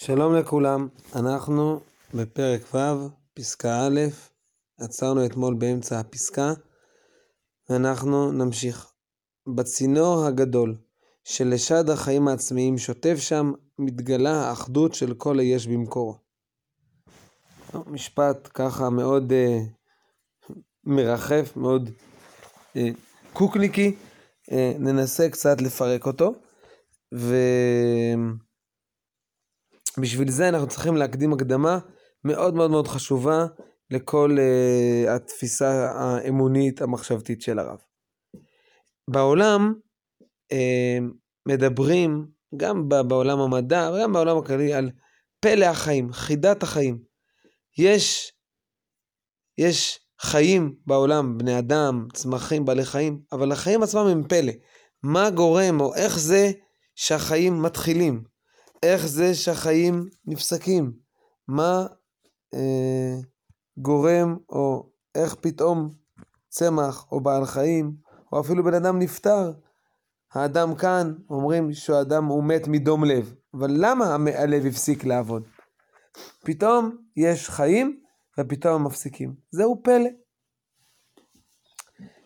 שלום לכולם, אנחנו בפרק ו', פסקה א', עצרנו אתמול באמצע הפסקה, ואנחנו נמשיך. בצינור הגדול שלשד החיים העצמיים שוטף שם, מתגלה האחדות של כל היש במקורו. משפט ככה מאוד אה, מרחף, מאוד אה, קוקניקי, אה, ננסה קצת לפרק אותו. ו... בשביל זה אנחנו צריכים להקדים הקדמה מאוד מאוד מאוד חשובה לכל uh, התפיסה האמונית המחשבתית של הרב. בעולם uh, מדברים, גם בעולם המדע וגם בעולם הכללי, על פלא החיים, חידת החיים. יש, יש חיים בעולם, בני אדם, צמחים, בעלי חיים, אבל החיים עצמם הם פלא. מה גורם או איך זה שהחיים מתחילים? איך זה שהחיים נפסקים? מה אה, גורם, או איך פתאום צמח, או בעל חיים, או אפילו בן אדם נפטר? האדם כאן, אומרים שהאדם הוא מת מדום לב, אבל למה הלב הפסיק לעבוד? פתאום יש חיים, ופתאום הם מפסיקים. זהו פלא.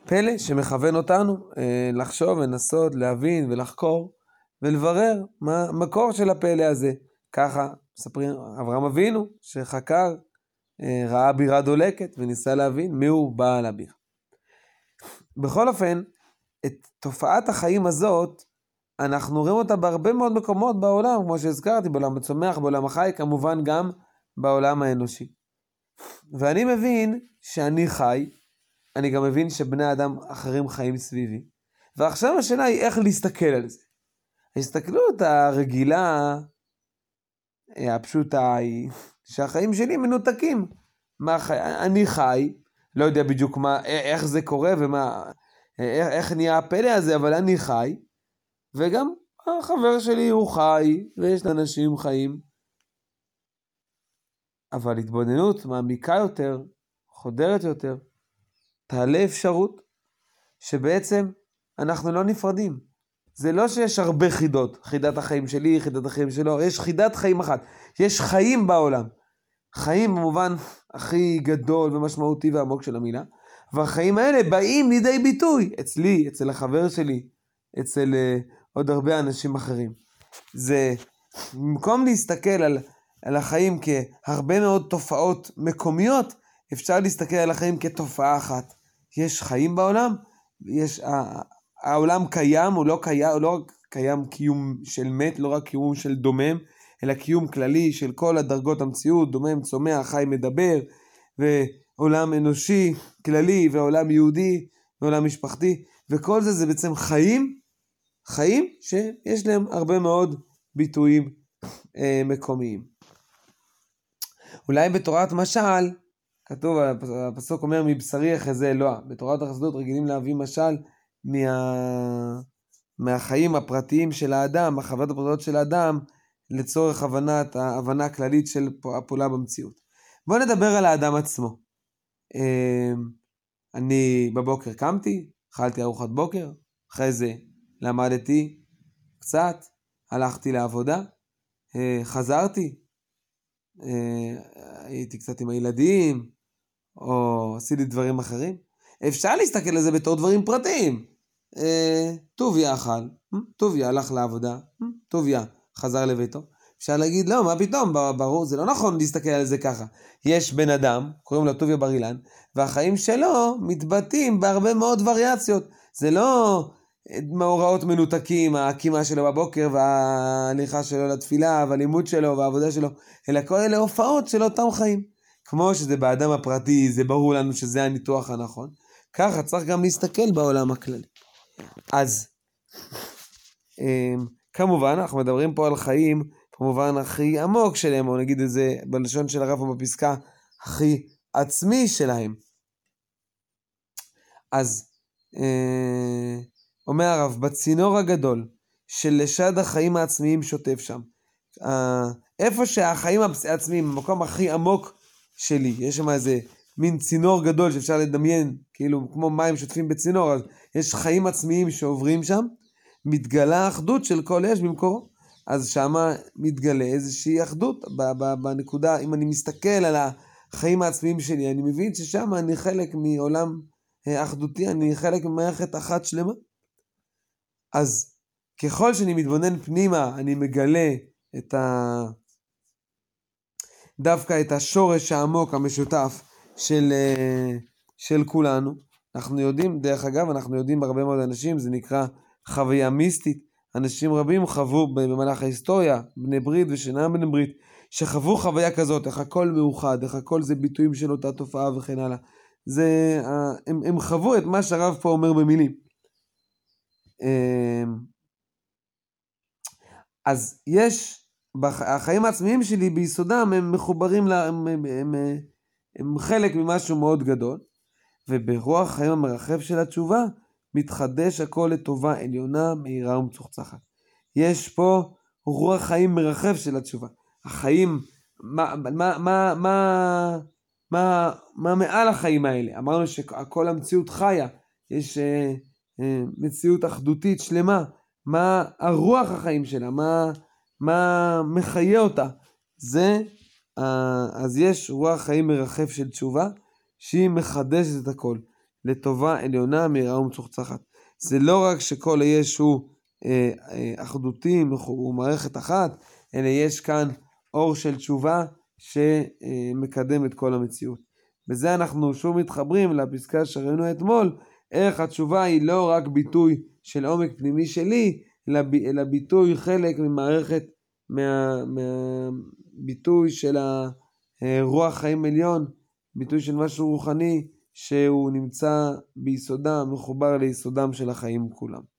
פלא שמכוון אותנו אה, לחשוב, לנסות, להבין ולחקור. ולברר מה המקור של הפלא הזה. ככה מספרים אברהם אבינו, שחקר, אה, ראה בירה דולקת וניסה להבין מיהו בעל הבירה. בכל אופן, את תופעת החיים הזאת, אנחנו רואים אותה בהרבה מאוד מקומות בעולם, כמו שהזכרתי, בעולם הצומח, בעולם החי, כמובן גם בעולם האנושי. ואני מבין שאני חי, אני גם מבין שבני אדם אחרים חיים סביבי, ועכשיו השאלה היא איך להסתכל על זה. ההסתכלות הרגילה, אה, הפשוטה היא, שהחיים שלי מנותקים. מה חי... אני חי, לא יודע בדיוק מה, איך זה קורה ומה, איך, איך נהיה הפלא הזה, אבל אני חי, וגם החבר שלי הוא חי, ויש לאנשים חיים. אבל התבוננות מעמיקה יותר, חודרת יותר, תעלה אפשרות שבעצם אנחנו לא נפרדים. זה לא שיש הרבה חידות, חידת החיים שלי, חידת החיים שלו, יש חידת חיים אחת. יש חיים בעולם. חיים במובן הכי גדול ומשמעותי ועמוק של המילה, והחיים האלה באים לידי ביטוי אצלי, אצל החבר שלי, אצל uh, עוד הרבה אנשים אחרים. זה, במקום להסתכל על, על החיים כהרבה מאוד תופעות מקומיות, אפשר להסתכל על החיים כתופעה אחת. יש חיים בעולם, יש, העולם קיים, הוא לא קיים, הוא לא רק קיים קיום של מת, לא רק קיום של דומם, אלא קיום כללי של כל הדרגות המציאות, דומם, צומח, חי, מדבר, ועולם אנושי כללי, ועולם יהודי, ועולם משפחתי, וכל זה זה בעצם חיים, חיים שיש להם הרבה מאוד ביטויים אה, מקומיים. אולי בתורת משל, כתוב, הפסוק אומר מבשרי אחזה אלוה, בתורת החסדות רגילים להביא משל מה... מהחיים הפרטיים של האדם, החוויות הפרטיות של האדם, לצורך הבנת, ההבנה הכללית של הפעולה במציאות. בואו נדבר על האדם עצמו. אמ, אני בבוקר קמתי, אכלתי ארוחת בוקר, אחרי זה למדתי קצת, הלכתי לעבודה, אה, חזרתי, אה, הייתי קצת עם הילדים, או עשיתי דברים אחרים. אפשר להסתכל על זה בתור דברים פרטיים. אה, טוביה אכל, אה, טוביה הלך לעבודה, אה, טוביה חזר לביתו. אפשר להגיד, לא, מה פתאום, ברור, זה לא נכון להסתכל על זה ככה. יש בן אדם, קוראים לו טוביה בר אילן, והחיים שלו מתבטאים בהרבה מאוד וריאציות. זה לא מאורעות מנותקים, הקימה שלו בבוקר וההליכה שלו לתפילה והלימוד שלו והעבודה שלו, אלא כל אלה הופעות של אותם חיים. כמו שזה באדם הפרטי, זה ברור לנו שזה הניתוח הנכון, ככה צריך גם להסתכל בעולם הכללי. אז אמ, כמובן, אנחנו מדברים פה על חיים במובן הכי עמוק שלהם, או נגיד את זה בלשון של הרב או בפסקה, הכי עצמי שלהם. אז אה, אומר הרב, בצינור הגדול של לשד החיים העצמיים שוטף שם. אה, איפה שהחיים העצמיים, המקום הכי עמוק שלי, יש שם איזה מין צינור גדול שאפשר לדמיין, כאילו כמו מים שוטפים בצינור, אז יש חיים עצמיים שעוברים שם, מתגלה האחדות של כל אש במקורו. אז שמה מתגלה איזושהי אחדות בנקודה, אם אני מסתכל על החיים העצמיים שלי, אני מבין ששם אני חלק מעולם אה, אחדותי, אני חלק ממערכת אחת שלמה. אז ככל שאני מתבונן פנימה, אני מגלה את ה... דווקא את השורש העמוק, המשותף, של, אה, של כולנו. אנחנו יודעים, דרך אגב, אנחנו יודעים בהרבה מאוד אנשים, זה נקרא חוויה מיסטית. אנשים רבים חוו במהלך ההיסטוריה, בני ברית ושאינם בני ברית, שחוו חוויה כזאת, איך הכל מאוחד, איך הכל זה ביטויים של אותה תופעה וכן הלאה. זה, הם, הם חוו את מה שהרב פה אומר במילים. אמ, אז יש, החיים העצמיים שלי ביסודם הם מחוברים, לה, הם, הם, הם, הם חלק ממשהו מאוד גדול, וברוח החיים המרחב של התשובה, מתחדש הכל לטובה עליונה, מהירה ומצוחצחת. יש פה רוח חיים מרחב של התשובה. החיים, מה, מה, מה, מה, מה, מה מעל החיים האלה? אמרנו שכל המציאות חיה, יש אה, אה, מציאות אחדותית שלמה. מה הרוח החיים שלה? מה, מה מחיה אותה? זה, אז יש רוח חיים מרחב של תשובה, שהיא מחדשת את הכל. לטובה עליונה, מהירה ומצוחצחת. זה לא רק שכל היש הוא אה, אה, אחדותי, הוא מערכת אחת, אלא יש כאן אור של תשובה שמקדם את כל המציאות. בזה אנחנו שוב מתחברים לפסקה שראינו אתמול, איך התשובה היא לא רק ביטוי של עומק פנימי שלי, אלא, אלא ביטוי חלק ממערכת, מהביטוי מה, של הרוח חיים עליון, ביטוי של משהו רוחני, שהוא נמצא ביסודם, מחובר ליסודם של החיים כולם.